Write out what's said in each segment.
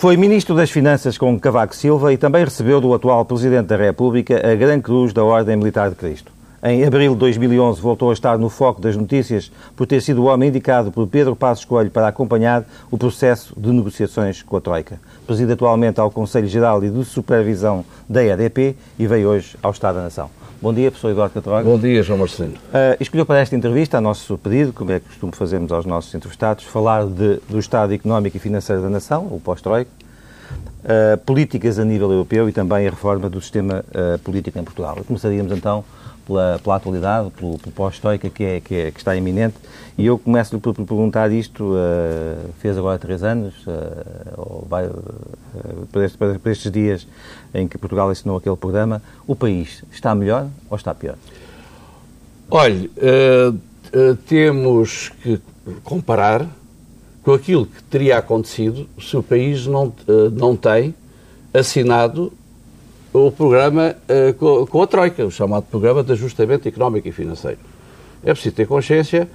Foi ministro das Finanças com Cavaco Silva e também recebeu do atual Presidente da República a Gran Cruz da Ordem Militar de Cristo. Em abril de 2011 voltou a estar no foco das notícias por ter sido o homem indicado por Pedro Passos Coelho para acompanhar o processo de negociações com a Troika. Preside atualmente ao Conselho Geral e de Supervisão da EDP e veio hoje ao Estado da Nação. Bom dia, professor Eduardo Catroga. Bom dia, João Marcelino. Uh, escolheu para esta entrevista, a nosso pedido, como é que costumo fazermos aos nossos entrevistados, falar de, do Estado Económico e Financeiro da Nação, o pós-Troika, uh, políticas a nível europeu e também a reforma do sistema uh, político em Portugal. Começaríamos então pela, pela atualidade, pelo, pelo pós-estoica que, é, que, é, que está iminente. E eu começo-lhe por, por, perguntar isto, uh, fez agora três anos, uh, vai, uh, para, este, para, estes dias em que Portugal assinou aquele programa, o país está melhor ou está pior? Olhe, temos que comparar com aquilo que teria acontecido se o país não, não tem assinado o programa uh, com, com, a Troika, o chamado Programa de Ajustamento Económico e Financeiro. É preciso ter consciência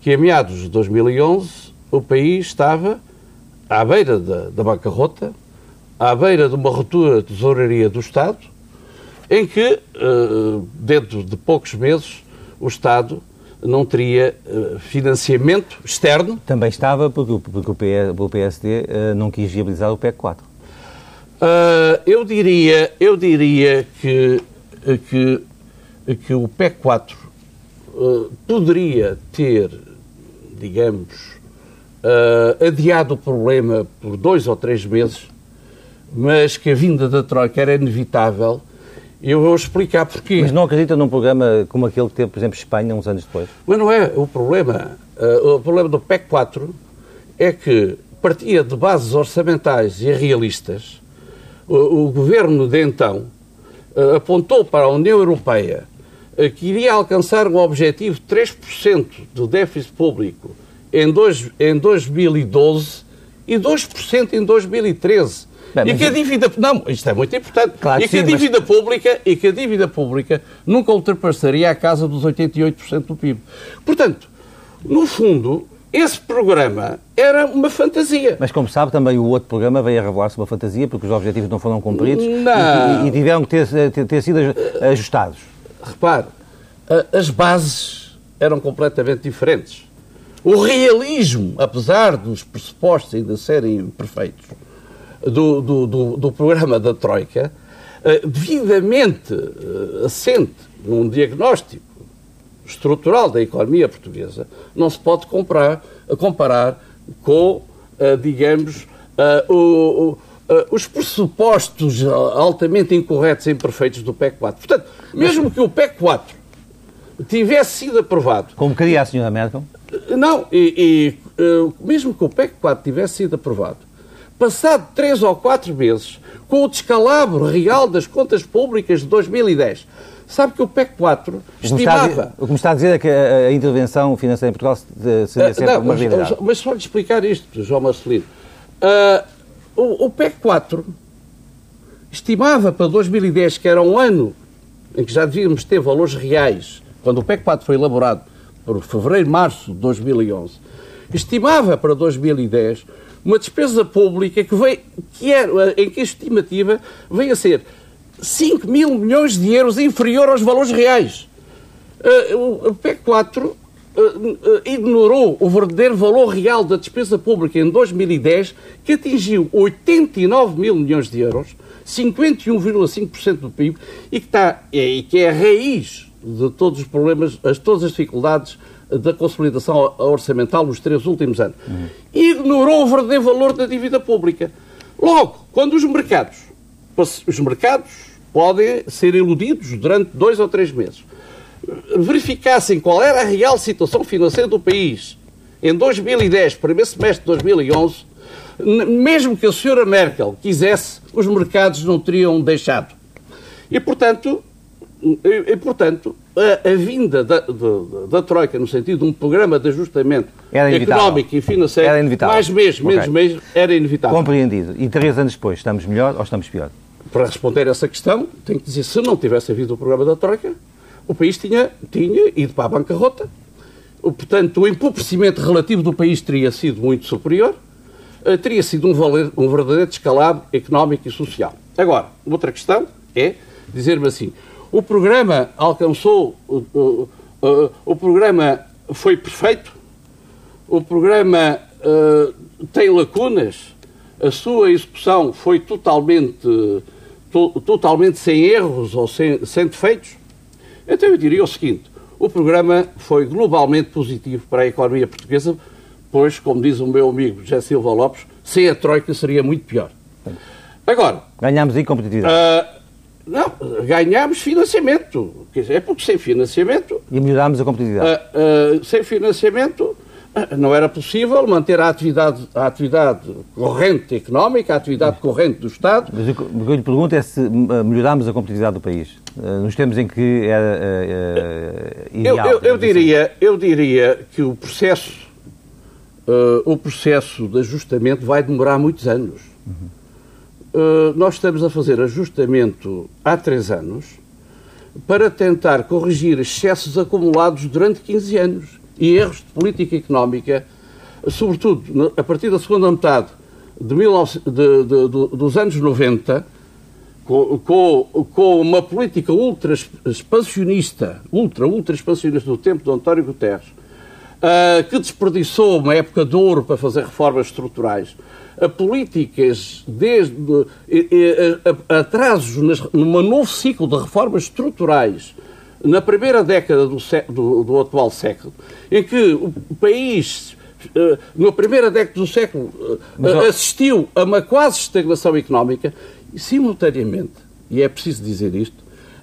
que, a meados de 2011, o país estava à beira da, da bancarrota, à beira de uma ruptura de tesouraria do Estado, em que, uh, dentro de poucos meses, o Estado não teria uh, financiamento externo. Também estava porque, porque o PSD não quis viabilizar o PEC 4. Uh, eu diria, eu diria que, que, que o PEC 4 uh, poderia ter, digamos, uh, adiado o problema por dois ou três meses, mas que a vinda da Troika era inevitável. Eu vou explicar porquê. Mas não acredita num programa como aquele que teve, por exemplo, Espanha uns anos depois? Mas não é o problema. Uh, o problema do PEC 4 é que partia de bases orçamentais e realistas o, o governo de então uh, apontou para a União Europeia uh, que iria alcançar um objetivo de 3% do déficit público em, dois, em 2012 e 2% em 2013. Bem, e que a dívida não isto é muito importante claro, e que sim, a dívida mas... pública e que a dívida pública nunca ultrapassaria a casa dos 88% do PIB. Portanto, no fundo, esse programa era uma fantasia. Mas, como sabe, também o outro programa veio a revelar-se uma fantasia porque os objetivos não foram cumpridos não. E, e, tiveram que ter, ter, ter, sido ajustados. Repare, as bases eram completamente diferentes. O realismo, apesar dos pressupostos ainda serem perfeitos, do, do, do, do programa da Troika, eh, devidamente eh, assente num diagnóstico estrutural da economia portuguesa não se pode comprar, comparar com, uh, digamos, o, uh, os pressupostos altamente incorretos e imperfeitos do PEC 4. Portanto, mesmo que o PEC 4 tivesse sido aprovado. Como queria a senhora Merkel? Não, e, e mesmo que o PEC 4 tivesse sido aprovado, passado três ou quatro meses, com o descalabro real das contas públicas de 2010, Sabe que o PEC 4 estimava... O que me está a dizer é que a intervenção financeira em Portugal seria sempre não, uma realidade. Mas, mas só lhe explicar isto, João Marcelino. Uh, o, o PEC 4 estimava para 2010, que era um ano em que já devíamos ter valores reais, quando o PEC 4 foi elaborado por fevereiro, março de 2011, estimava para 2010 uma despesa pública que, veio, que era, em que a estimativa veio a ser 5 mil milhões de euros inferior aos valores reais. Uh, o PEC 4 uh, uh, ignorou o verdadeiro valor real da despesa pública em 2010, que atingiu 89 mil milhões de euros, 51,5% do PIB, e que, está, e que é a raiz de todos os problemas, de todas as dificuldades da consolidação orçamental nos três últimos anos. Uhum. Ignorou o verdadeiro valor da dívida pública. Logo, quando os mercados, os mercados podem ser iludidos durante dois ou três meses. Verificassem qual era a real situação financeira do país em 2010, primeiro semestre de 2011, mesmo que a senhora Merkel quisesse, os mercados não teriam deixado. E, portanto, e, portanto a, a vinda da, da, da, Troika, no sentido de um programa de ajustamento económico e financeiro, mais mês, menos okay. mês, era inevitável. Compreendido. E três anos depois, estamos melhor ou estamos pior? Para responder a essa questão, tenho que dizer, se não tivesse havido o programa da Troika, o país tinha, tinha ido para a bancarrota. Portanto, o empobrecimento relativo do país teria sido muito superior. teria sido um, valer, um verdadeiro descalabro económico e social. Agora, outra questão é dizer-me assim: o programa alcançou, o, o, o, o programa foi perfeito, o programa uh, tem lacunas, a sua execução foi totalmente, to, totalmente sem erros ou sem, sem defeitos. Então eu diria o seguinte: o programa foi globalmente positivo para a economia portuguesa, pois, como diz o meu amigo José Silva Lopes, sem a Troika seria muito pior. Agora. Ganhámos em competitividade. Uh, não, ganhámos financiamento. Quer dizer, é porque sem financiamento. E melhorámos a competitividade. Uh, uh, sem financiamento não era possível manter a atividade, a atividade corrente económica, a atividade corrente do Estado. Mas o que eu lhe pergunto é se melhorámos a competitividade do país, nos tempos em que era ideal. Eu, eu, eu diria, assim. eu diria que o processo, uh, o processo de ajustamento vai demorar muitos anos. Uhum. Eh, nós estamos a fazer ajustamento há três anos para tentar corrigir excessos acumulados durante 15 anos e erros de política económica, sobretudo a partir da segunda metade de 19, de, de, dos anos 90, com, com, com, uma política ultra expansionista, ultra, ultra expansionista do tempo de António Guterres, uh, que desperdiçou uma época de ouro para fazer reformas estruturais, a políticas desde atrasos nas, num novo ciclo de reformas estruturais na primeira década do, do, do atual século, em que o país Uh, na primeira década do século, uh, Mas, assistiu a uma quase estagnação económica e, simultaneamente, e é preciso dizer isto,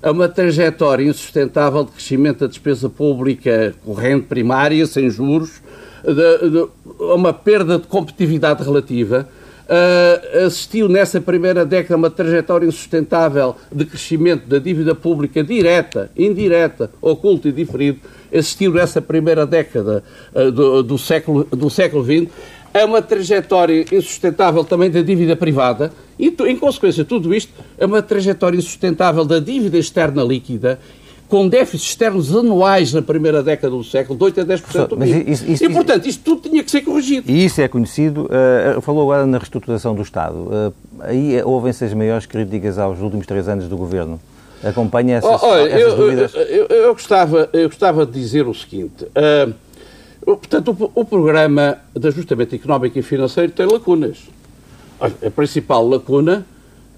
a uma trajetória insustentável de crescimento da despesa pública corrente primária, sem juros, de, de, a uma perda de competitividade relativa. Uh, assistiu nessa primeira década a uma trajetória insustentável de crescimento da dívida pública direta, indireta, oculta e diferido. Assistiu nessa primeira década uh, do, do, século, do século XX a uma trajetória insustentável também da dívida privada e, em consequência de tudo isto, a uma trajetória insustentável da dívida externa líquida com déficits externos anuais na primeira década do século, de 8 a 10% do PIB. Isso, isso, e, portanto, isto tudo tinha que ser corrigido. E isso é conhecido. Uh, falou agora na reestruturação do Estado. Uh, aí ouvem-se as maiores críticas aos últimos três anos do Governo. Acompanha essas, oh, olha, essas eu, dúvidas? Eu, eu, eu, gostava, eu gostava de dizer o seguinte. Uh, portanto, o, o, programa de ajustamento económico e financeiro tem lacunas. A principal lacuna,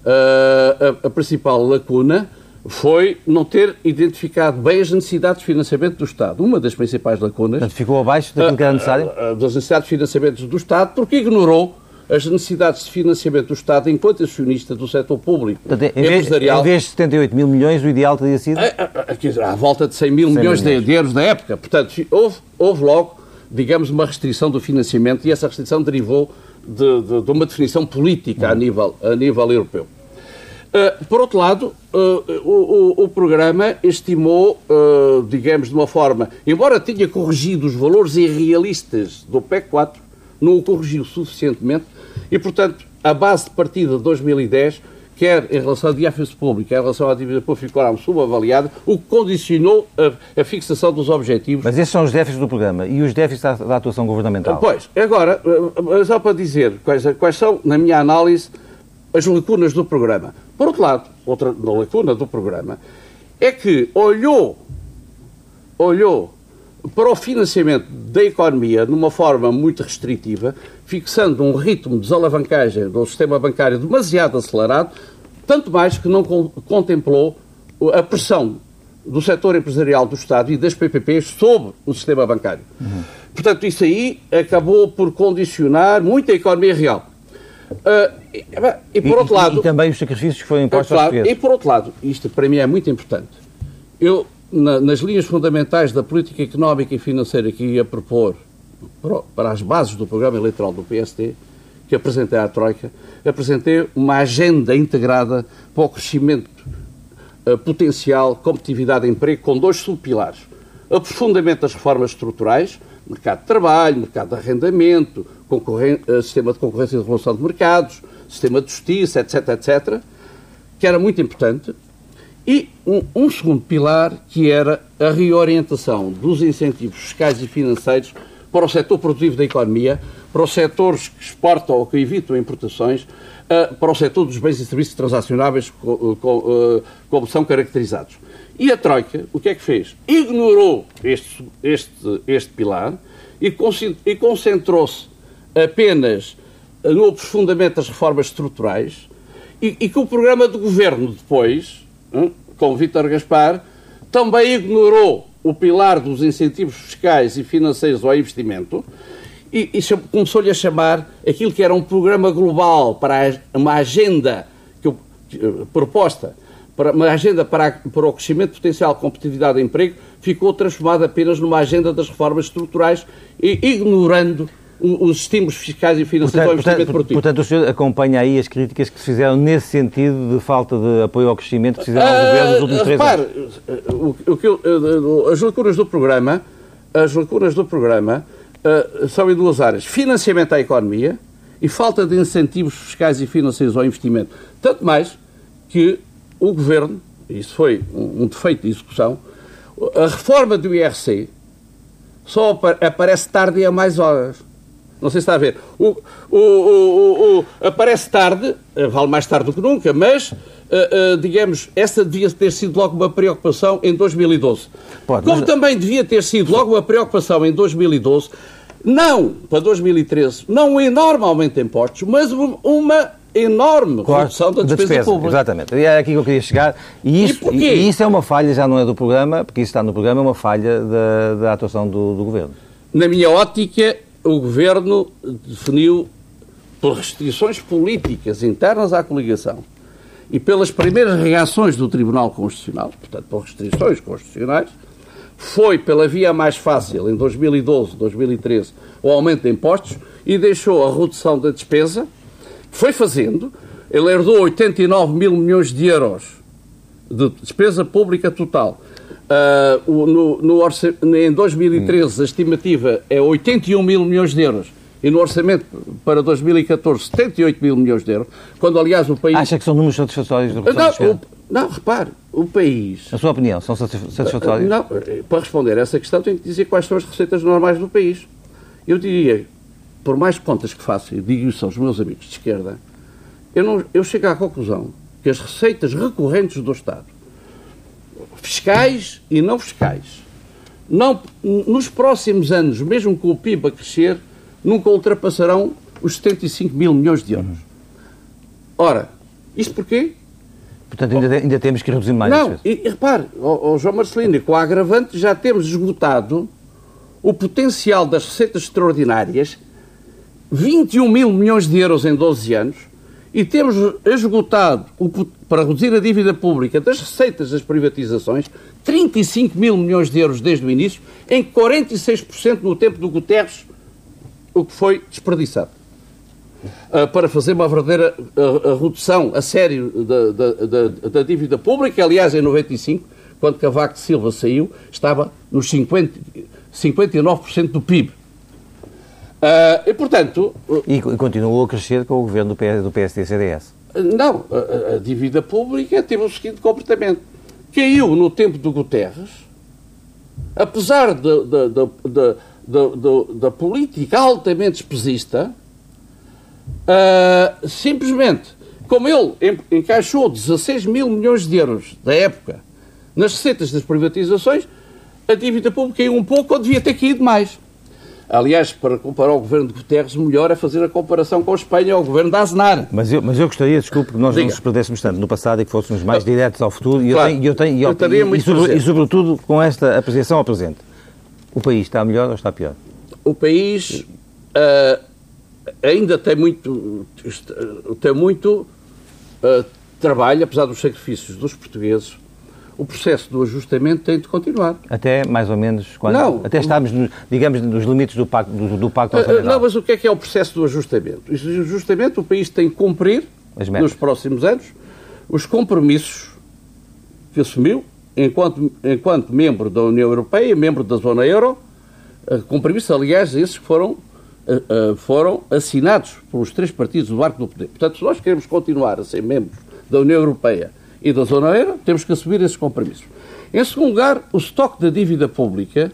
a, a principal lacuna foi não ter identificado bem as necessidades de financiamento do Estado. Uma das principais lacunas. Portanto, ficou abaixo daquilo que era necessário? Das necessidades de financiamento do Estado, porque ignorou as necessidades de financiamento do Estado enquanto acionista do setor público Portanto, em empresarial. Vez, em vez de 78 mil milhões, o ideal teria sido? À volta de 100 mil 100 milhões, milhões. De, euros da época. Portanto, houve, houve logo, digamos, uma restrição do financiamento e essa restrição derivou de, de, de uma definição política a nível, a nível europeu. Uh, por outro lado, uh, o, o, o, programa estimou, uh, digamos, de uma forma, embora tenha corrigido os valores irrealistas do PEC 4, não o corrigiu suficientemente e, portanto, a base de partida de 2010, quer em relação à déficit público, quer em relação à dívida pública, ficou subavaliada, o que condicionou a, a, fixação dos objetivos. Mas esses são os déficits do programa e os déficits da, da atuação governamental? Pois, agora, só para dizer quais, quais são, na minha análise, as lacunas do programa. Por outro lado, outra lacuna do programa é que olhou, olhou para o financiamento da economia de uma forma muito restritiva, fixando um ritmo de desalavancagem do sistema bancário demasiado acelerado, tanto mais que não contemplou a pressão do setor empresarial do Estado e das PPPs sobre o sistema bancário. Uhum. Portanto, isso aí acabou por condicionar muito a economia real. Uh, e, e, por outro lado. E também os sacrifícios que foram impostos aos E por outro lado, isto para mim é muito importante. Eu, na, nas linhas fundamentais da política económica e financeira que ia propor para as bases do programa eleitoral do PST, que apresentei à Troika, apresentei uma agenda integrada para o crescimento uh, potencial, competitividade e emprego, com dois subpilares. Aprofundamento das reformas estruturais, mercado de trabalho, mercado de arrendamento, sistema de concorrência e regulação de mercados, sistema de justiça, etc., etc., que era muito importante, e um, um, segundo pilar que era a reorientação dos incentivos fiscais e financeiros para o setor produtivo da economia, para os setores que exportam ou que evitam importações, uh, para o setor dos bens e serviços transacionáveis uh, como são caracterizados. E a Troika, o que é que fez? Ignorou este, este, este pilar e concentrou-se apenas no aprofundamento das reformas estruturais e, e que o programa de governo depois, com Vítor Gaspar, também ignorou o pilar dos incentivos fiscais e financeiros ao investimento e, e começou-lhe a chamar aquilo que era um programa global para uma agenda que, eh, proposta para uma agenda para, para o crescimento potencial, competitividade e emprego, ficou transformada apenas numa agenda das reformas estruturais, ignorando os estímulos fiscais e financeiros portanto, ao investimento portanto, produtivo. Portanto, o senhor acompanha aí as críticas que se fizeram nesse sentido de falta de apoio ao crescimento que fizeram ao uh, governo nos últimos três repare, anos? O, o que eu, as lacunas do programa, as lacunas do programa uh, são em duas áreas. Financiamento à economia e falta de incentivos fiscais e financeiros ao investimento. Tanto mais que o Governo, isso foi um, um defeito de execução, a reforma do IRC só aparece tarde e a mais horas. Não sei se está a ver. O, o, o, aparece tarde, eh, vale mais tarde do que nunca, mas, uh, uh, digamos, essa devia ter sido logo uma preocupação em 2012. Pode, Como mas... também devia ter sido logo uma preocupação em 2012, não para 2013, não um enorme aumento de impostos, mas uma enorme claro, redução da despesa, despesa, pública. Exatamente. E é aqui que eu queria chegar. E isso, e, e, isso é uma falha, já não é do programa, porque isso está no programa, é uma falha da, da atuação do, do Governo. Na minha ótica, o Governo definiu, por restrições políticas internas à coligação e pelas primeiras reações do Tribunal Constitucional, portanto, por restrições constitucionais, foi pela via mais fácil, em 2012, 2013, o aumento de impostos e deixou a redução da despesa, foi fazendo, ele herdou 89 mil milhões de euros de despesa pública total. Uh, no, no em 2013 a estimativa é 81 mil milhões de euros e no orçamento para 2014 78 mil milhões de euros, quando aliás o país... Acha que são números satisfatórios do não, o, não, repare, o país... A sua opinião, são satisfatórios? Não, para responder a essa questão tenho que dizer quais são as receitas normais do país. Eu diria, por mais contas que faço, e digo isso aos meus amigos de esquerda, eu, não, eu chego à conclusão que as receitas recorrentes do Estado fiscais e não fiscais. Não, nos próximos anos, mesmo com o PIB a crescer, nunca ultrapassarão os 75 mil milhões de euros. Ora, isto porquê? Portanto, ainda, ainda temos que reduzir mais. Não, e, e repare, oh, oh, João Marcelino, com a agravante já temos esgotado o potencial das receitas extraordinárias, 21 mil milhões de euros em 12 anos, e temos esgotado, o, para reduzir a dívida pública das receitas das privatizações, 35 mil milhões de euros desde o início, em 46% no tempo do Guterres, o que foi desperdiçado. Uh, para fazer uma verdadeira uh, redução a sério da, da, da, da, dívida pública. Aliás, em 95, quando Cavaco de Silva saiu, estava nos 50, 59% do PIB. Uh, e, portanto... E, continuou a crescer com o governo do, PS, do PSD-CDS. Não, a, a, dívida pública teve o seguinte comportamento. Caiu no tempo do Guterres, apesar da política altamente espesista, uh, simplesmente, como ele encaixou 16 mil milhões de euros da época nas receitas das privatizações, a dívida pública caiu um pouco ou devia ter caído mais. Aliás, para comparar o governo de Guterres, melhor é fazer a comparação com a Espanha ou o governo da Aznar. Mas eu, mas eu gostaria, desculpe, que nós Diga. não nos perdêssemos tanto no passado e que fôssemos mais diretos ao futuro. E claro, eu tenho, eu tenho, eu, eu e, e, sobre, e, sobretudo, com esta apreciação ao presente. O país está melhor ou está pior? O país uh, ainda tem muito, tem muito uh, trabalho, apesar dos sacrifícios dos portugueses, o processo do ajustamento tem de continuar. Até mais ou menos quando? Não. Até estamos, digamos, nos limites do pacto, do, do pacto ah, orçamental. Não, mas o que é que é o processo do ajustamento? O ajustamento, o país tem que cumprir, nos próximos anos, os compromissos que assumiu enquanto, enquanto membro da União Europeia, membro da zona euro, ah, compromissos, aliás, esses que foram, ah, foram assinados pelos três partidos do arco do poder. Portanto, se nós queremos continuar a ser membros da União Europeia e da zona euro, temos que assumir esses compromissos. Em segundo lugar, o estoque da dívida pública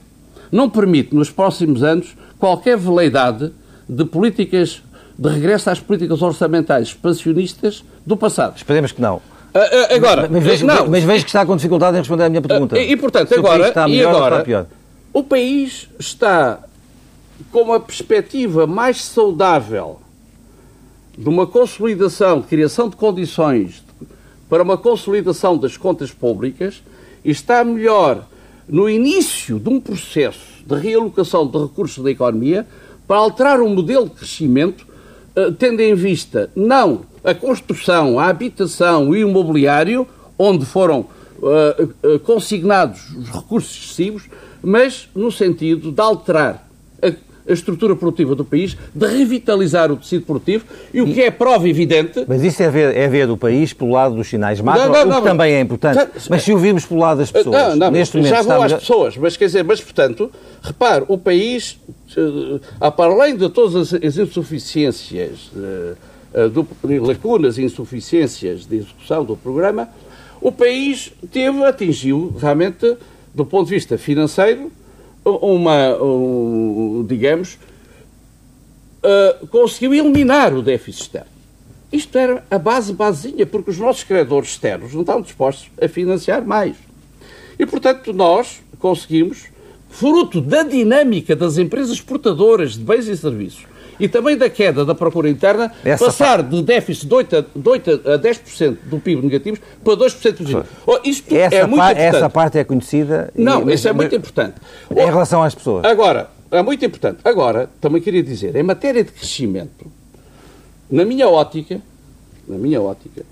não permite, nos próximos anos, qualquer veleidade de políticas de regresso às políticas orçamentais expansionistas do passado. Esperemos que não. Uh, agora, mas, vejo, não. mas vejo que está com dificuldade em responder à minha pergunta. Uh, e, portanto, Se agora, e agora o país está com uma perspectiva mais saudável de uma consolidação, de criação de condições para uma consolidação das contas públicas e está melhor no início de um processo de realocação de recursos da economia para alterar o modelo de crescimento, tendo em vista não a construção, a habitação e o imobiliário, onde foram uh, uh, consignados os recursos excessivos, mas no sentido de alterar a, a, estrutura produtiva do país, de revitalizar o tecido produtivo, e o que é prova evidente... Mas isso é ver, é ver o país pelo lado dos sinais macro, não, não, não, o que também é importante. Já, mas se o pelo lado das pessoas, neste momento... Já vou às pessoas, mas quer dizer, mas portanto, repare, o país, uh, para além de todas as, as insuficiências... Uh, eh, de lacunas e insuficiências de execução do programa, o país teve, atingiu realmente, do ponto de vista financeiro, uma, um, digamos, uh, conseguiu eliminar o déficit externo. Isto era a base basinha, porque os nossos credores externos não estavam dispostos a financiar mais. E, portanto, nós conseguimos, fruto da dinâmica das empresas exportadoras de bens e serviços, e também da queda da procura interna, Essa passar parte... de déficit de 8 a, de 8 a 10% do PIB negativos para 2% positivo. Oh, isto essa é muito par, importante. Essa parte é conhecida. Não, e, isso é muito importante. Em oh, relação às pessoas. Agora, é muito importante. Agora, também queria dizer, em matéria de crescimento, na minha ótica, na minha ótica,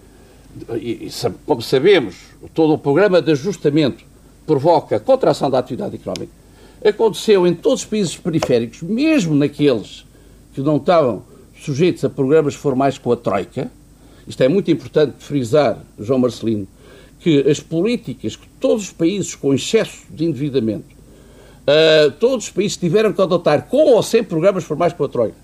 e, e como sabemos, todo o programa de ajustamento provoca contração da atividade económica, aconteceu em todos os países periféricos, mesmo naqueles que não estavam sujeitos a programas formais com a Troika. Isto é muito importante frisar, João Marcelino, que as políticas que todos os países com excesso de endividamento, uh, todos os países tiveram que adotar com ou sem programas formais com a Troika,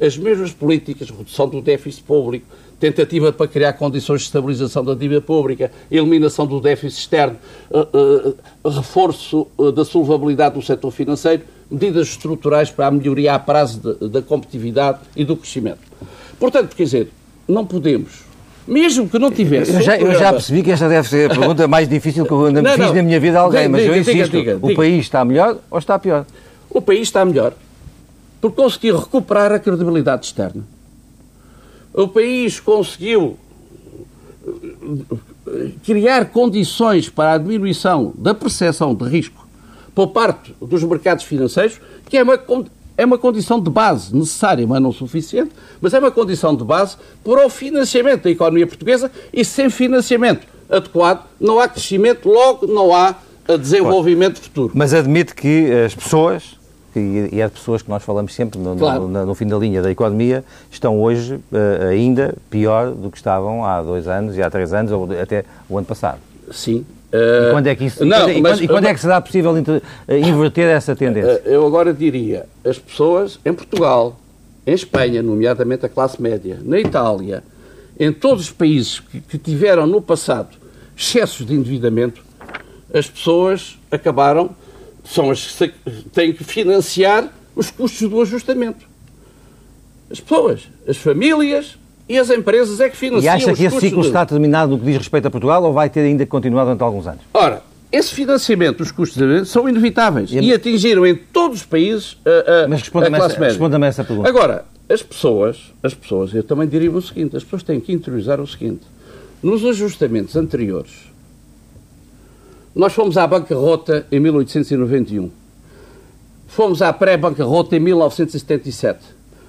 as mesmas políticas, redução do déficit público, tentativa para criar condições de estabilização da dívida pública, eliminação do déficit externo, uh, uh, reforço da solvabilidade do setor financeiro, medidas estruturais para a melhoria a prazo da competitividade e do crescimento. Portanto, quer dizer, não podemos mesmo que não tivesse. Eu já, eu já, percebi que esta deve ser a pergunta mais difícil que eu ainda fiz não. na minha vida a alguém, mas diga, eu insisto: diga, diga, o país está melhor ou está pior? O país está melhor porque conseguiu recuperar a credibilidade externa. O país conseguiu eh, criar condições para a diminuição da percepção de risco por parte dos mercados financeiros, que é uma, é uma condição de base necessária, mas não suficiente, mas é uma condição de base para o financiamento da economia portuguesa e sem financiamento adequado não há crescimento, logo não há desenvolvimento futuro. Mas admite que as pessoas, e de pessoas que nós falamos sempre no, claro. no, no, fim da linha da economia, estão hoje uh, ainda pior do que estavam há dois anos e há três anos ou até o ano passado. Sim, e quando é que isso, não, e, mas, e quando é que será possível eh, inverter essa tendência? Eh, eu agora diria, as pessoas em Portugal, em Espanha, nomeadamente a classe média, na Itália, em todos os países que, que tiveram no passado excessos de endividamento, as pessoas acabaram, são as que têm que financiar os custos do ajustamento. As pessoas, as famílias, e as empresas é que financiam E acha que esse ciclo de... está terminado no que diz respeito a Portugal ou vai ter ainda que continuar durante alguns anos? Ora, esse financiamento dos custos de são inevitáveis e, e atingiram em todos os países a, a, Mas responda-me essa, responda essa pergunta. Agora, as pessoas, as pessoas, eu também diria o seguinte, as pessoas têm que interiorizar o seguinte. Nos ajustamentos anteriores, nós fomos à bancarrota em 1891. Fomos à pré-bancarrota em 1977.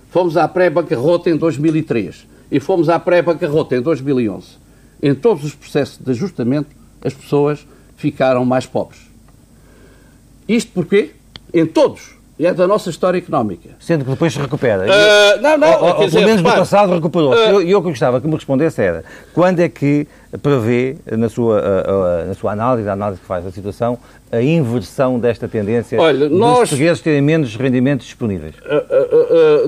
Fomos à pré-bancarrota em 2003 e fomos à pré-bancarrota em 2011. Em todos os processos de ajustamento, as pessoas ficaram mais pobres. Isto porquê? Em todos. E é da nossa história económica. Sendo que depois se recupera. Uh, não, não. Ou, ou dizer, pelo menos no passado recuperou-se. Uh, eu, eu que gostava que me respondesse era quando é que prevê, na sua, uh, na sua análise, a análise que faz da situação, a inversão desta tendência Olha, dos nós, portugueses terem menos rendimentos disponíveis?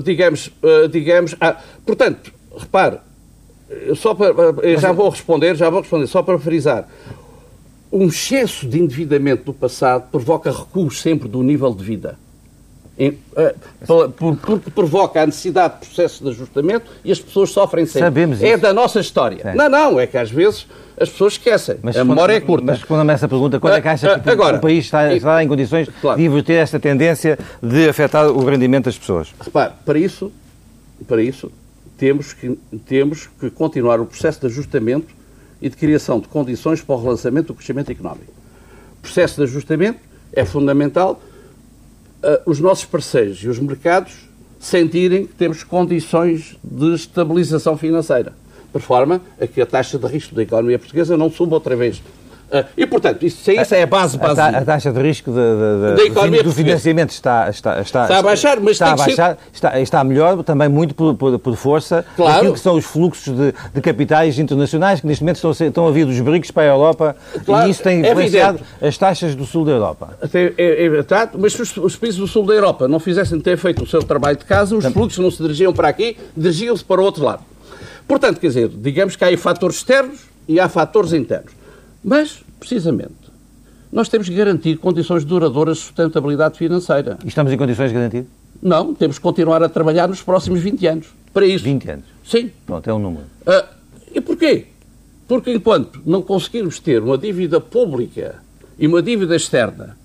digamos, digamos ah, portanto, repare, só para, já vou responder, já vou responder, só para frisar. um excesso de endividamento do passado provoca recuos sempre do nível de vida. Em, uh, porque provoca a necessidade de processo de ajustamento e as pessoas sofrem sempre. Sabemos é isso. da nossa história. É. Não, não, é que às vezes as pessoas esquecem. Mas a memória é curta. Mas responda-me essa pergunta. Quando é que acha que Ah, agora, o país está, está em condições claro. de inverter esta tendência de afetar o rendimento das pessoas? Repare, para isso, para isso temos, que, temos que continuar o processo de ajustamento e de criação de condições para o relançamento do crescimento económico. O processo de ajustamento é fundamental uh, os nossos parceiros e os mercados sentirem que temos condições de estabilização financeira, por forma a que a taxa de risco da economia portuguesa não suba outra vez. Uh, e, portanto, isso, essa é a base A, ta- básica. a taxa de risco de- de- de- Da economia do financiamento está, está, está, Está a baixar, mas está a que ser- baixar, está, está melhor também muito por, por, por força Claro. daquilo que são os fluxos de, de capitais internacionais que neste momento estão a, ser, estão a vir dos BRICS para a Europa Claro, e isso tem é influenciado evidente. as taxas do sul da Europa. Até é, é verdade, mas se os, os países do sul da Europa não fizessem ter feito o seu trabalho de casa, os fluxos não se dirigiam para aqui, dirigiam-se para o outro lado. Portanto, quer dizer, digamos que há aí fatores externos e há fatores internos. Mas, precisamente, nós temos que garantir condições duradouras de sustentabilidade financeira. E estamos em condições de garantir? Não, temos que continuar a trabalhar nos próximos 20 anos. Para isso. 20 anos. Sim. Pronto, é um número. Ah, e porquê? Porque enquanto não conseguirmos ter uma dívida pública e uma dívida externa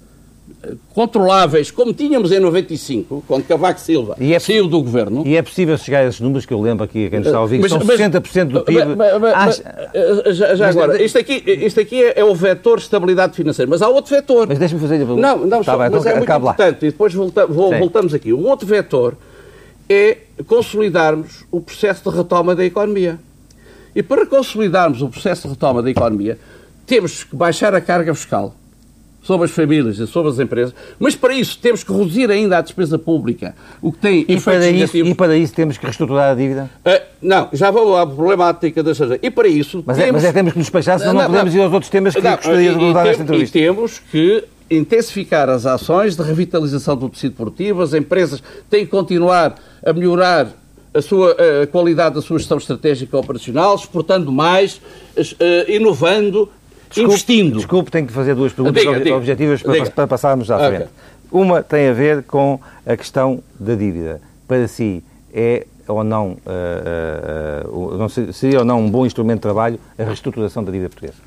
controláveis, como tínhamos em 95, quando Cavaco Silva é- saiu do governo... E é possível chegar a esses números que eu lembro aqui a quem nos está a ouvir, que Mas- são mas- 60% do PIB. Mas- mas- Acha- eh, já, já agora, isto aqui, isto aqui é, é o vetor de estabilidade financeira, mas há outro vetor. Mas deixa-me fazer a pergunta. Não, não, Tá só, bem, mas então é muito lá. importante. E depois volta- vo- Sim. voltamos aqui. Um outro vetor é consolidarmos o processo de retoma da economia. E para consolidarmos o processo de retoma da economia, temos que baixar a carga fiscal sobre as famílias e sobre as empresas, mas para isso temos que reduzir ainda a despesa pública, o que tem E para, isso, e para isso temos que reestruturar a dívida? Ah, não, já vou à problemática das E para isso Mas é, temos... mas é que temos que nos despachar, senão não, podemos ir aos outros temas que Não, gostaria de abordar nesta entrevista. E temos que intensificar as ações de revitalização do tecido produtivo, as empresas têm que continuar a melhorar a, sua, a qualidade da sua gestão estratégica operacional, exportando mais, eh, inovando, Desculpe- investindo. Desculpe, tenho que fazer duas perguntas Diga, diga. objetivas para, Diga. para passarmos à frente. Uma tem a ver com a questão da dívida. Para si, é ou não, o- não se- seria ou não um bom instrumento de trabalho a reestruturação da dívida portuguesa?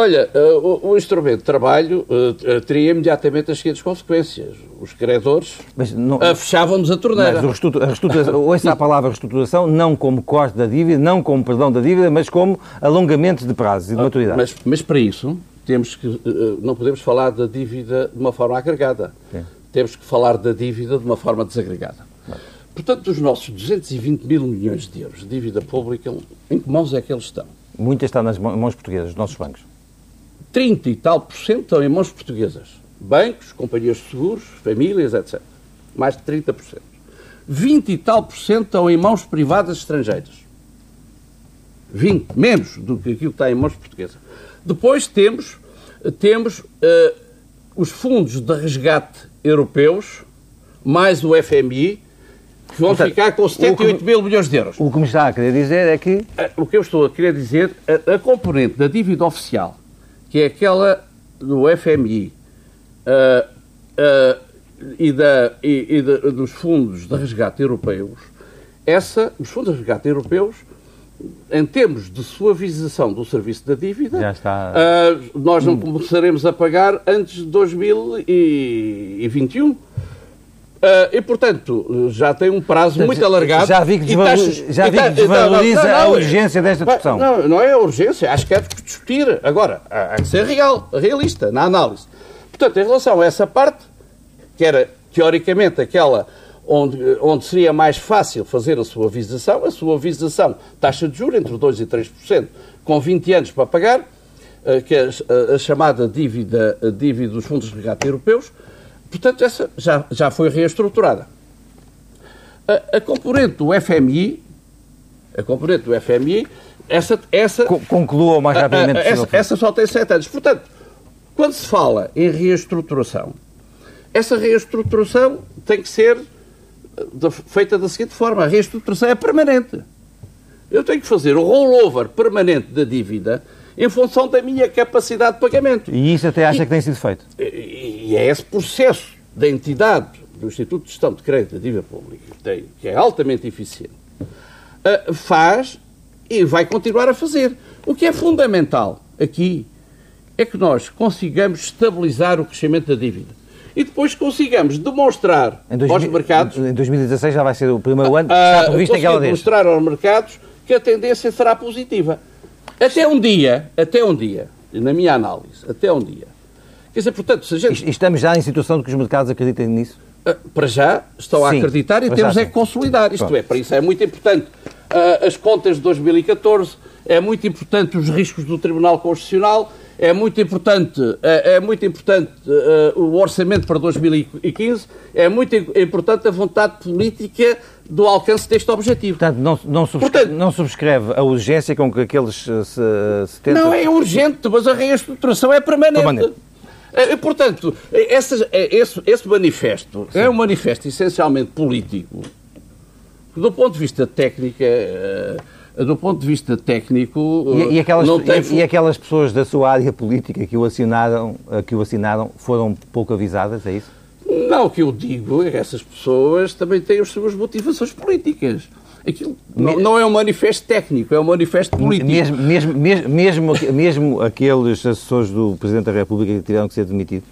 Olha, eh, o, instrumento de trabalho eh, eh, teria imediatamente as seguintes consequências. Os credores não, fechavam-nos a torneira. mas o a reestruturação, ouça a palavra reestruturação não como corte da dívida, não como perdão da dívida, mas como alongamento de prazos e de maturidade. Mas, mas para isso, temos que, não podemos falar da dívida de uma forma agregada. Sim. Temos que falar da dívida de uma forma desagregada. Portanto, dos nossos 220 mil milhões de euros de dívida pública, em que mãos é que eles estão? Muita está nas mão- mãos portuguesas, dos nossos bancos. 30 e tal por cento estão em mãos portuguesas. Bancos, companhias de seguros, famílias, etc. Mais de 30 por cento. 20 e tal por cento estão em mãos privadas estrangeiras. 20, menos do que aquilo que está em mãos portuguesas. Depois temos, temos eh, os fundos de resgate europeus, mais o FMI, que vão Portanto, ficar com o 78 que- mil milhões de euros. O que me está a querer dizer é que Eh, O que eu estou a querer dizer, a, a componente da dívida oficial, que é aquela do FMI eh, eh, e, da, e, e dos fundos de resgate europeus, essa, os fundos de resgate europeus, em termos de suavização do serviço da dívida, Já está. eh, nós não começaremos a pagar antes de 2021. Eh, e, portanto, já tem um prazo muito alargado. Já vi que E desvalor- taxas- já vi que desvaloriza não, não, a não, urgência desta discussão. Não, não é a urgência, acho que é de discutir. Agora, há que ser real, realista na análise. Portanto, em relação a essa parte, que era teoricamente aquela onde, onde seria mais fácil fazer a suavização, a suavização, taxa de juros entre 2% e 3%, com 20 anos para pagar, eh, que é a, a chamada dívida, a dívida dos fundos de resgate europeus, portanto, essa já, já foi reestruturada. A, a componente do FMI, a componente do FMI, essa, essa, co- conclua o mais rapidamente possível. essa, essa só tem sete anos. Portanto, quando se fala em reestruturação, essa reestruturação tem que ser eh, feita da seguinte forma: a reestruturação é permanente. Eu tenho que fazer o rollover permanente da dívida em função da minha capacidade de pagamento. E isso até acha e, que tem sido feito? E, e é esse processo da entidade do Instituto de Gestão de Crédito da Dívida Pública, que, tem, que é altamente eficiente, uh, faz e vai continuar a fazer. O que é fundamental aqui é que nós consigamos estabilizar o crescimento da dívida e depois consigamos demonstrar aos mercados. Em 2016 já vai ser o primeiro ano que está previsto aquela demonstrar aos mercados que a tendência será positiva. Até um dia, até um dia, na minha análise, até um dia. Quer dizer, portanto, se a gente... Estamos já em situação de que os mercados acreditem nisso? Ah, para já estão a acreditar e temos é que consolidar. Isto Pronto. é, para isso é muito importante uh, as contas de 2014, é muito importante os riscos do Tribunal Constitucional, é muito importante, é, é muito importante uh, o orçamento para 2015, é muito importante a vontade política do alcance deste objetivo. Portanto, não, não, subscreve, Portanto, não subscreve a urgência com que aqueles se, se tenta... Não é urgente, mas a reestruturação é permanente. permanente. É, portanto, esse, esse, esse manifesto Sim. é um manifesto essencialmente político. Do ponto de vista técnico, eh, do ponto de vista técnico. E, e, aquelas, tem... e, aquelas, pessoas da sua área política que o, assinaram, eh, que o assinaram foram pouco avisadas, é isso? Não, o que eu digo é que essas pessoas também têm as suas motivações políticas. Aquilo não, não, é um manifesto técnico, é um manifesto político. Mesmo, mesmo, mesmo, mesmo, mesmo aqueles assessores do Presidente da República que tiveram que ser demitidos?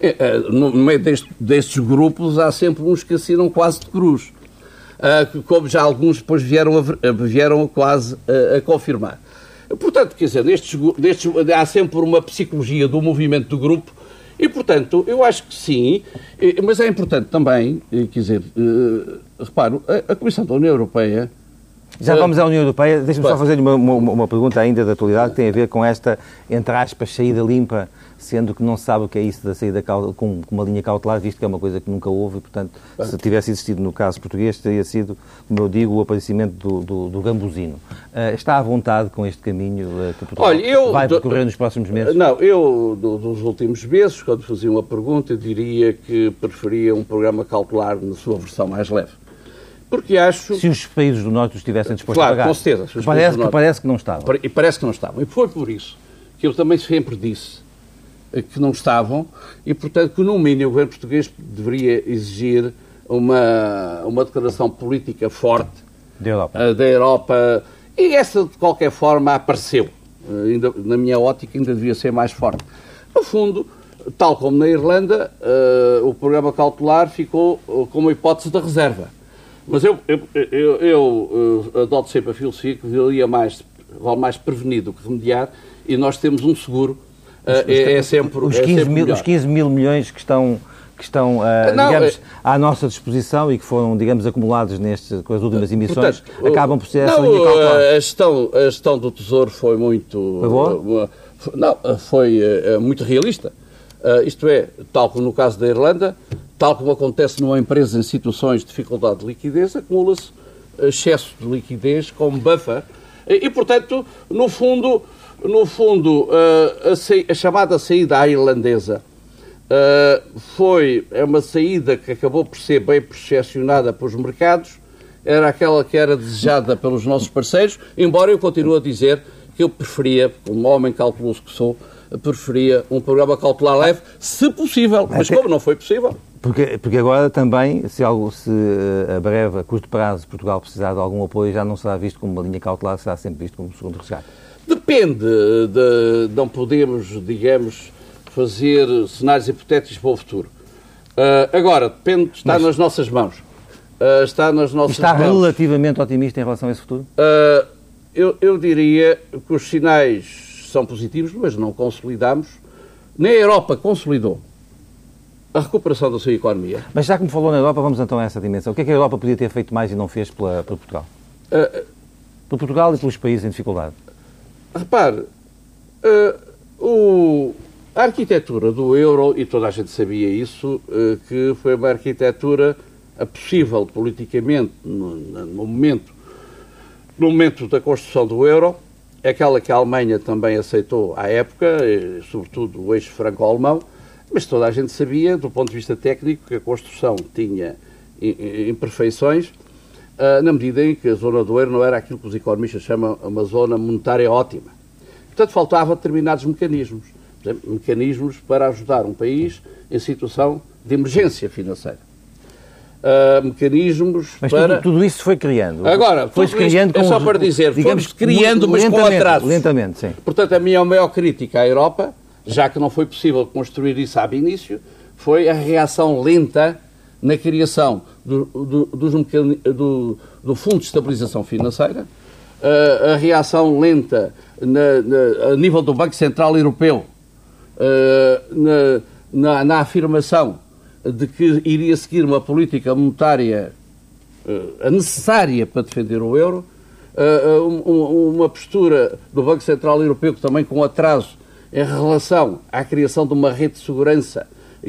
É, é, no meio deste, destes grupos há sempre uns que assinam quase de cruz. Uh, como já alguns depois vieram, a, vieram quase a, a confirmar. Portanto, quer dizer, nestes, nestes, há sempre uma psicologia do movimento do grupo e, portanto, eu acho que sim, mas é importante também, quer dizer, uh, reparo, a, Comissão da União Europeia. Já vamos à União Europeia, deixe-me só fazer uma, uma, uma, pergunta ainda da atualidade que tem a ver com esta, entre aspas, saída limpa sendo que não se sabe o que é isso da saída com, uma linha cautelar, visto que é uma coisa que nunca houve e, portanto, se tivesse existido no caso português, teria sido, como eu digo, o aparecimento do, do, do gambuzino. Uh, está à vontade com este caminho uh, que Portugal Olha, eu, vai percorrer nos próximos meses? Não, eu, do, dos últimos meses, quando fazia uma pergunta, diria que preferia um programa cautelar na sua versão mais leve. Porque acho... Se os países do Norte estivessem dispostos claro, a pagar. com certeza. Parece que, parece que não estavam. E parece que não estavam. E foi por isso que eu também sempre disse que não estavam e, portanto, que no mínimo o governo português deveria exigir uma, uma declaração política forte da Europa. Uh, da Europa. E essa, de qualquer forma, apareceu. Uh, ainda, na minha ótica, ainda devia ser mais forte. No fundo, tal como na Irlanda, o programa cautelar ficou com uma hipótese da reserva. Mas eu, eu, eu, eu adoto sempre a filosofia que valia mais, vale mais prevenir do que remediar e nós temos um seguro é, é, sempre, os 15, é sempre mil, os 15 mil milhões que estão que estão, uh, não, digamos, é... à nossa disposição e que foram, digamos, acumulados nestes, com as últimas emissões, Portanto, acabam por ser cautelar. A gestão, a gestão do Tesouro foi muito... Foi boa? não, foi uh, muito realista. Uh, isto é, tal como no caso da Irlanda, tal como acontece numa empresa em situações de dificuldade de liquidez, acumula-se excesso de liquidez como buffer e, e portanto, no fundo no fundo, eh, a, a, chamada saída irlandesa eh, foi é uma saída que acabou por ser bem percepcionada pelos mercados, era aquela que era desejada pelos nossos parceiros, embora eu continue a dizer que eu preferia, como homem calculoso que sou, preferia um programa cautelar leve, se possível. Mas como não foi possível, porque, porque agora também, se, algo, se eh, a breve, a curto prazo, Portugal precisar de algum apoio, já não será visto como uma linha cautelar, será sempre visto como um segundo resgate. Depende, de, não podemos, digamos, fazer cenários hipotéticos para o futuro. Uh, agora, depende, está Mas, nas nossas mãos. Uh, está nas nossas está mãos. relativamente otimista em relação a esse futuro? Uh, eu, eu diria que os sinais são positivos, mas não consolidamos. Nem a Europa consolidou a recuperação da sua economia. Mas já que me falou na Europa, vamos então a essa dimensão. O que é que a Europa podia ter feito mais e não fez pela, por Portugal? Uh, por Portugal e pelos países em dificuldade? Repare, uh, o, a arquitetura do euro, e toda a gente sabia isso, uh, que foi uma arquitetura possível politicamente no, no, momento, no momento da construção do euro, é aquela que a Alemanha também aceitou à época, e, sobretudo o eixo franco-alemão, mas toda a gente sabia, do ponto de vista técnico, que a construção tinha imperfeições, uh, na medida em que a zona do euro não era aquilo que os economistas chamam uma zona monetária ótima. Portanto, faltavam determinados mecanismos. Por exemplo, mecanismos para ajudar um país em situação de emergência financeira. Uh, mecanismos mas para... Tudo, tudo, isso foi criando. Agora, foi criando com... É só para dizer, digamos, criando, mas com atrasos. Lentamente, sim. Portanto, a minha maior crítica à Europa, já que não foi possível construir isso ab início, foi a reação lenta na criação do, do, do, do Fundo de Estabilização Financeira, uh, a reação lenta na, na, a nível do Banco Central Europeu uh, na, na, na, afirmação de que iria seguir uma política monetária uh, necessária para defender o euro, um, uma postura do Banco Central Europeu que também com atraso em relação à criação de uma rede de segurança,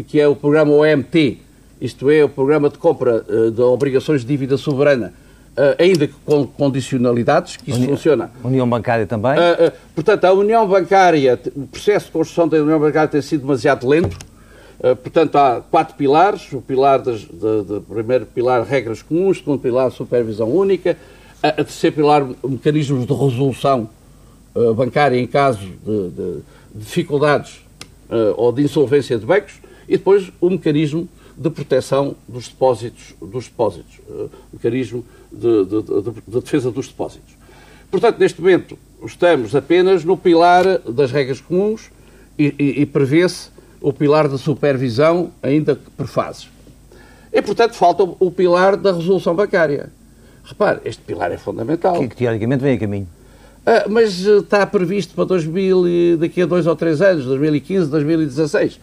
que é o programa OMT, isto é, o programa de compra de obrigações de dívida soberana, Uh, ainda que com condicionalidades, que isso União, funciona. União Bancária também? Uh, portanto, a União Bancária, o processo de construção da União Bancária tem sido demasiado lento. portanto, há quatro pilares. O pilar das, de, de, primeiro pilar, regras comuns. Segundo pilar, supervisão única. A, a terceiro pilar, mecanismos de resolução bancária em caso de, de dificuldades ou de insolvência de bancos. E depois o mecanismo de proteção dos depósitos, dos depósitos, uh, mecanismo de, de, de, de, defesa dos depósitos. Portanto, neste momento estamos apenas no pilar das regras comuns e, e, e prevê-se o pilar da supervisão, ainda que por fases. E, portanto, falta o pilar da resolução bancária. Repare, este pilar é fundamental. Que, que teoricamente vem a caminho. Ah, mas uh, está previsto para 2000 e daqui a dois ou três anos, 2015, 2016.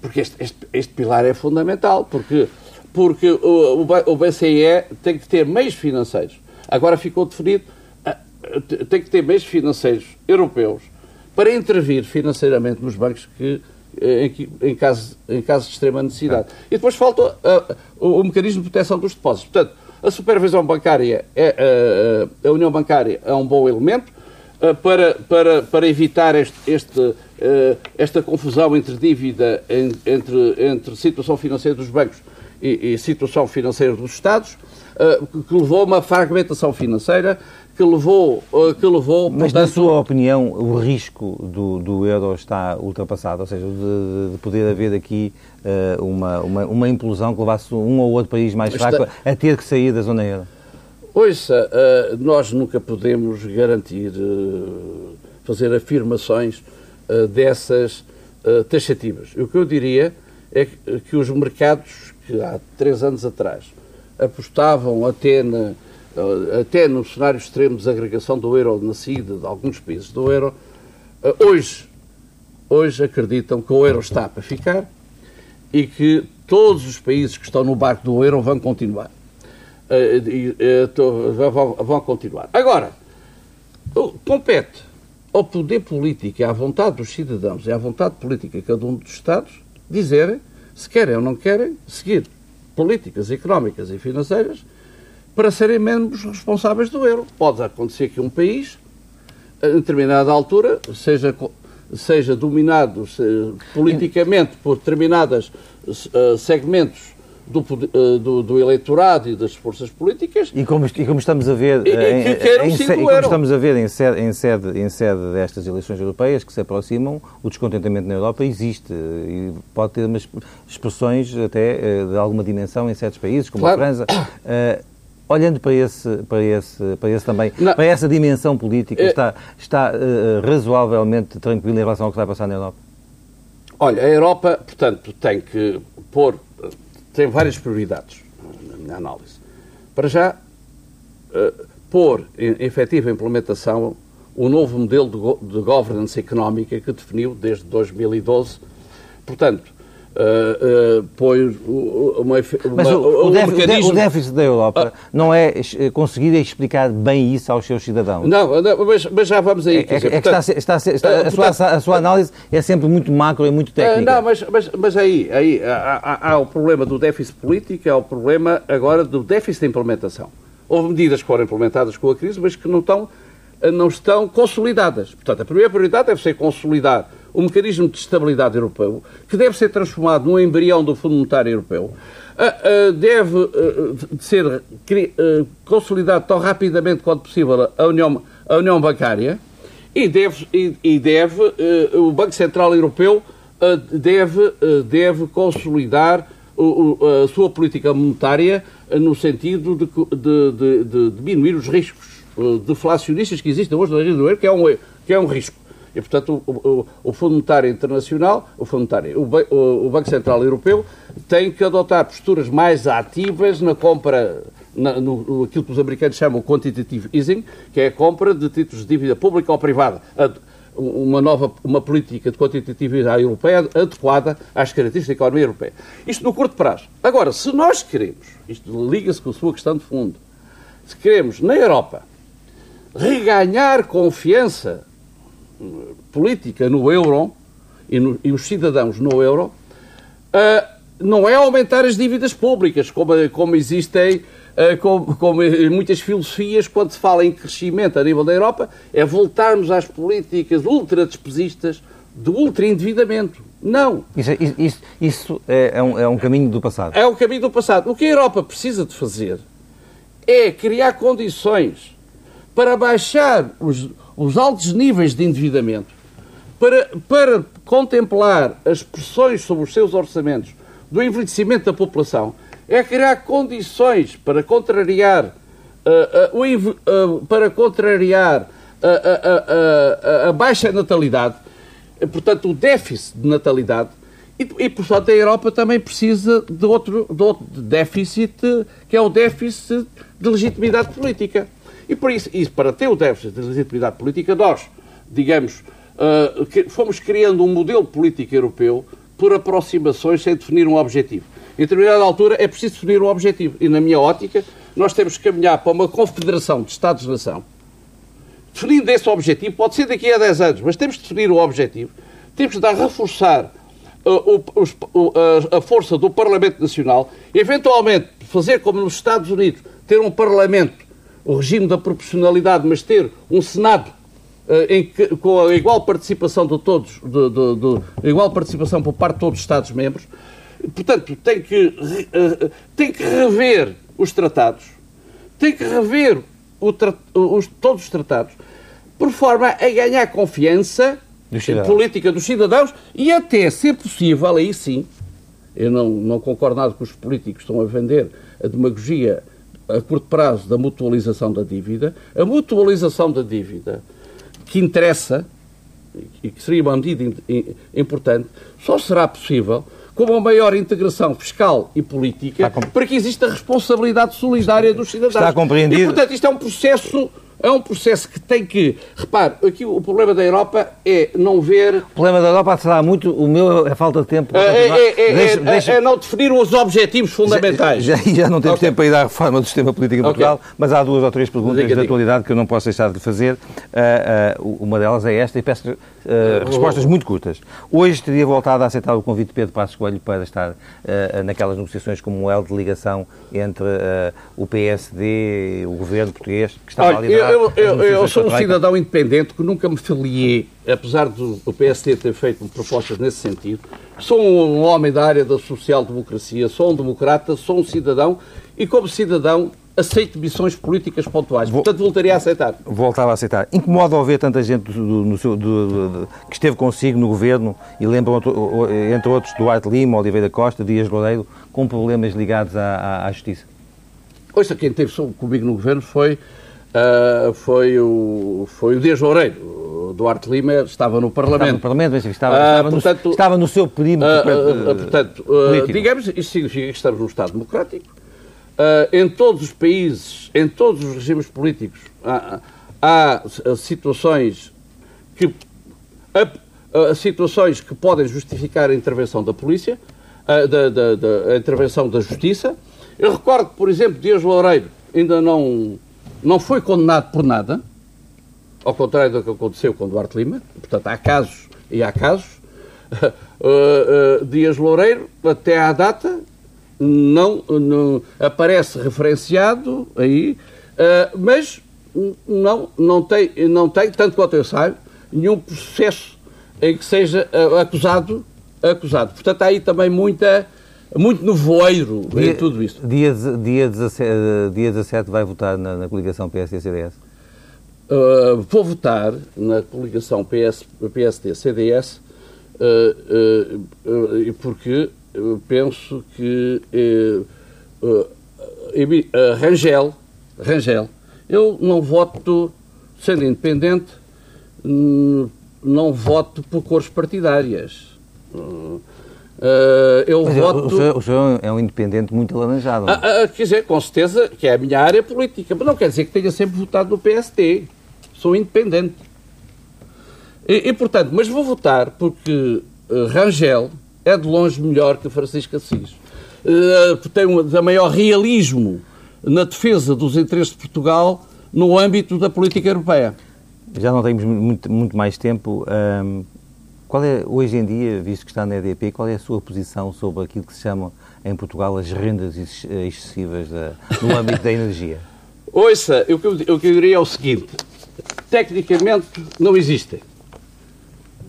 Porque este, este, este pilar é fundamental, porque, porque o, o BCE tem que ter meios financeiros. Agora ficou definido, ah, tem que ter meios financeiros europeus para intervir financeiramente nos bancos que, eh, em, em, caso, em caso de extrema necessidade. É. E depois falta uh, o, o, mecanismo de proteção dos depósitos. Portanto, a supervisão bancária, é, uh, a União Bancária é um bom elemento para, para, para evitar este, este eh, esta confusão entre dívida, entre, entre situação financeira dos bancos e, e situação financeira dos Estados, eh, que levou a uma fragmentação financeira, que levou, eh, que levou Mas, portanto... na sua opinião, o risco do, do euro está ultrapassado? Ou seja, de, de poder haver aqui uh, uma, uma, uma, implosão que levasse um ou outro país mais fraco está... a ter que sair da zona euro? Ouça, uh, nós nunca podemos garantir, uh, fazer afirmações uh, dessas taxativas. O que eu diria é que, que, os mercados que há três anos atrás apostavam até, na, até no cenário extremo de desagregação do euro na saída de alguns países do euro, hoje, hoje acreditam que o euro está para ficar e que todos os países que estão no barco do euro vão continuar. Vão continuar. Agora, compete ao poder político, à vontade dos cidadãos e à vontade política de cada um dos Estados, dizerem se querem ou não querem seguir políticas económicas e financeiras para serem membros responsáveis do euro. Pode acontecer que um país, a determinada altura, seja, seja dominado seja, politicamente por determinados uh, segmentos do, eh, do, do, eleitorado e das forças políticas. E como, e como estamos a ver, e, em, que em, e como estamos a ver em sede, em, sede, em sede destas eleições europeias que se aproximam, o descontentamento na Europa existe e pode ter umas expressões até eh, de alguma dimensão em certos países, como claro. a França. Uh, olhando para esse, para esse, para esse também, Não. para essa dimensão política, está, está uh, razoavelmente tranquilo em relação ao que vai passar na Europa? Olha, a Europa, portanto, tem que pôr tem várias prioridades na minha análise. Para já, uh, pôr em efetiva implementação o novo modelo de, de governance económica que definiu desde 2012. Portanto, uh, uh, põe uma, Mas o, o, um déficit, mecanismo... o, déficit, da Europa uh, não é conseguir explicar bem isso aos seus cidadãos? Não, não mas, mas, já vamos aí. É, é, portanto, está, está, está, a, sua, a, sua, análise é sempre muito macro e muito técnica. não, mas, mas, mas aí, aí há, há, há o problema do déficit político, há o problema agora do déficit de implementação. Houve medidas que foram implementadas com a crise, mas que não estão, não estão consolidadas. Portanto, a primeira prioridade deve ser consolidar o mecanismo de estabilidade europeu, que deve ser transformado num embrião do Fundo Monetário Europeu, deve ser consolidado tão rapidamente quanto possível a União, a União Bancária E deve, e, deve o Banco Central Europeu deve, deve consolidar a sua política monetária no sentido de, de, de, de diminuir os riscos deflacionistas que existem hoje na região do euro, que é um, que é um risco. E, portanto, o, o, o Fundo Monetário Internacional, o, Fundo Monetário, o, o, Banco Central Europeu, tem que adotar posturas mais ativas na compra, na, no, aquilo que os americanos chamam quantitative easing, que é a compra de títulos de dívida pública ou privada. Uma nova uma política de quantitatividade europeia adequada às características da economia europeia. Isto no curto prazo. Agora, se nós queremos, isto liga-se com a sua questão de fundo, se queremos na Europa reganhar confiança política no euro e, no, e os cidadãos no euro, uh, não é aumentar as dívidas públicas, como, como existem uh, como, como muitas filosofias quando se fala em crescimento a nível da Europa, é voltarmos às políticas ultra-despesistas do ultra-endividamento. Não. Isso, isso, isso é, é, um, é um caminho do passado. É um caminho do passado. O que a Europa precisa de fazer é criar condições para baixar os, os altos níveis de endividamento, para, para contemplar as pressões sobre os seus orçamentos do envelhecimento da população, é criar condições para contrariar uh, uh, uh, para contrariar a baixa natalidade, portanto, o déficit de natalidade, e, e, portanto, a Europa também precisa de outro, de outro déficit, que é o déficit de legitimidade política. E por isso, para ter o déficit de legitimidade política, nós, digamos, uh, que fomos criando um modelo político europeu por aproximações sem definir um objetivo. Em determinada altura é preciso definir um objetivo. E, na minha ótica, nós temos que caminhar para uma confederação de Estados-nação. Definindo esse objetivo, pode ser daqui a 10 anos, mas temos de definir o objetivo. Temos de dar, reforçar uh, o, o, a, a força do Parlamento Nacional, eventualmente fazer como nos Estados Unidos, ter um Parlamento o regime da proporcionalidade, mas ter um Senado uh, em que, com a igual participação de todos, de, de, de, igual participação por parte de todos os Estados-membros, portanto, tem que, uh, tem que rever os tratados, tem que rever o, os, todos os tratados, por forma a ganhar confiança política dos cidadãos e até, se possível, aí sim, eu não, não concordo nada com os políticos estão a vender a demagogia a curto prazo da mutualização da dívida. A mutualização da dívida, que interessa e que seria uma medida importante, só será possível com uma maior integração fiscal e política para que exista a responsabilidade solidária dos cidadãos. Está compreendido. E, portanto, isto é um processo é um processo que tem que. Repare, aqui o problema da Europa é não ver. O problema da Europa será muito. O meu é falta de tempo. É, é, é, deixa, é, deixa... é, não definir os objetivos fundamentais. Já, já, já não temos okay. tempo para ir à reforma do sistema político em Portugal, okay. mas há duas ou três perguntas de atualidade que eu não posso deixar de fazer. Uh, uh, uma delas é esta e peço uh, respostas muito curtas. Hoje teria voltado a aceitar o convite de Pedro Passos Coelho para estar naquelas negociações como um elo de ligação entre o PSD, o governo português, que estava Olha, a liderar eu, eu, eu sou um cidadão independente que nunca me filiei, apesar do, do PSD ter feito propostas nesse sentido. Sou um homem da área da social-democracia, sou um democrata, sou um cidadão e, como cidadão, aceito missões políticas pontuais. Portanto, voltaria a aceitar. Voltava a aceitar. Incomoda ver tanta gente do, do, seu, do, que esteve consigo no governo e lembram, entre outros, Duarte Lima, Oliveira Costa, Dias Loureiro, com problemas ligados à, à, à justiça? Ouça, quem esteve comigo no governo foi uh, foi, o, foi o Dias Loureiro. Duarte Lima estava no Parlamento. Estava no Parlamento, mas estava, uh, estava, portanto, no, estava no seu perímetro uh, Portanto, digamos, isso significa que estamos num Estado democrático. Em todos os países, em todos os regimes políticos, há, há situações que... Situações que podem justificar a intervenção da polícia, da, da, da, a intervenção da justiça. Eu recordo, por exemplo, Dias Loureiro ainda não não foi condenado por nada, ao contrário do que aconteceu com Duarte Lima. Portanto, há casos e há casos. Uh, uh, Dias Loureiro, até à data, não, não aparece referenciado aí, uh, mas não, não, tem, não tem, tanto quanto eu saiba, nenhum processo em que seja acusado. acusado. Portanto, há aí também muita muito nevoeiro dia, em tudo isto. Dia, dia, 17, dia 17 vai votar na, na coligação PSD-CDS? Uh, vou votar na coligação PS, PSD-CDS uh, uh, porque penso que Rangel, Rangel, eu não voto, sendo independente, não voto por cores partidárias. Uh, eu Mas voto... O senhor, o senhor, é um independente muito alaranjado. Ah, ah, quer dizer, com certeza que é a minha área política, mas não quer dizer que tenha sempre votado no PST. Sou independente. E, e portanto, mas vou votar porque uh, Rangel é de longe melhor que Francisco Assis. Uh, tem um, da maior realismo na defesa dos interesses de Portugal no âmbito da política europeia. Já não temos muito, muito mais tempo. Um qual é, hoje em dia, visto que está na EDP, qual é a sua posição sobre aquilo que se chama em Portugal as rendas excessivas da, no âmbito da energia? Ouça, o que, eu, o que eu diria é o seguinte: tecnicamente não existem.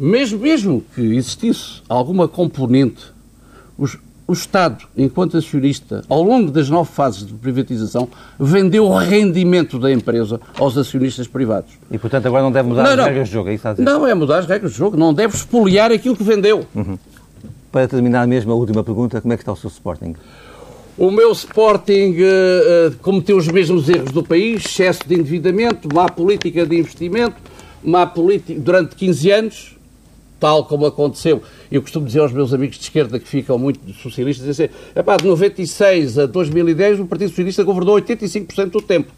Mesmo, mesmo que existisse alguma componente, os, o Estado, enquanto acionista, ao longo das nove fases de privatização, vendeu o rendimento da empresa aos acionistas privados. E, portanto, agora não deve mudar não, as não. regras de jogo, é isso a dizer? Não, é mudar as regras de jogo, não deve espoliar aquilo que vendeu. Uhum. Para terminar mesmo a última pergunta, como é que está o seu Sporting? O meu Sporting uh, cometeu os mesmos erros do país, excesso de endividamento, má política de investimento, má política durante 15 anos, tal como aconteceu. Eu costumo dizer aos meus amigos de esquerda que ficam muito socialistas, dizer assim, de 96 a 2010 o Partido Socialista governou 85% do tempo.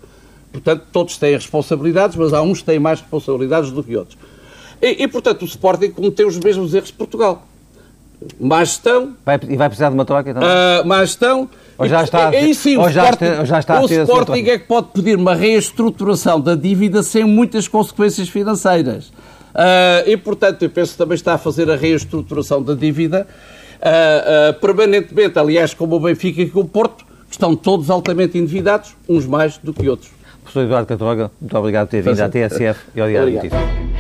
Portanto, todos têm responsabilidades, mas há uns que têm mais responsabilidades do que outros. E, e portanto, o Sporting cometeu os mesmos erros de Portugal. Má gestão... Vai, e vai precisar de uma troca também? Uh, má gestão... Ou já está, e, e, sim, ou já Sporting, está, já está o Sporting é que pode pedir uma reestruturação da dívida sem muitas consequências financeiras. Uh, e, portanto, eu penso que também está a fazer a reestruturação da dívida uh, uh, permanentemente, aliás, como o Benfica e o Porto, que estão todos altamente endividados, uns mais do que outros. Professor Eduardo Catroga, muito obrigado por ter vindo à TSF e ao Diário Notícias.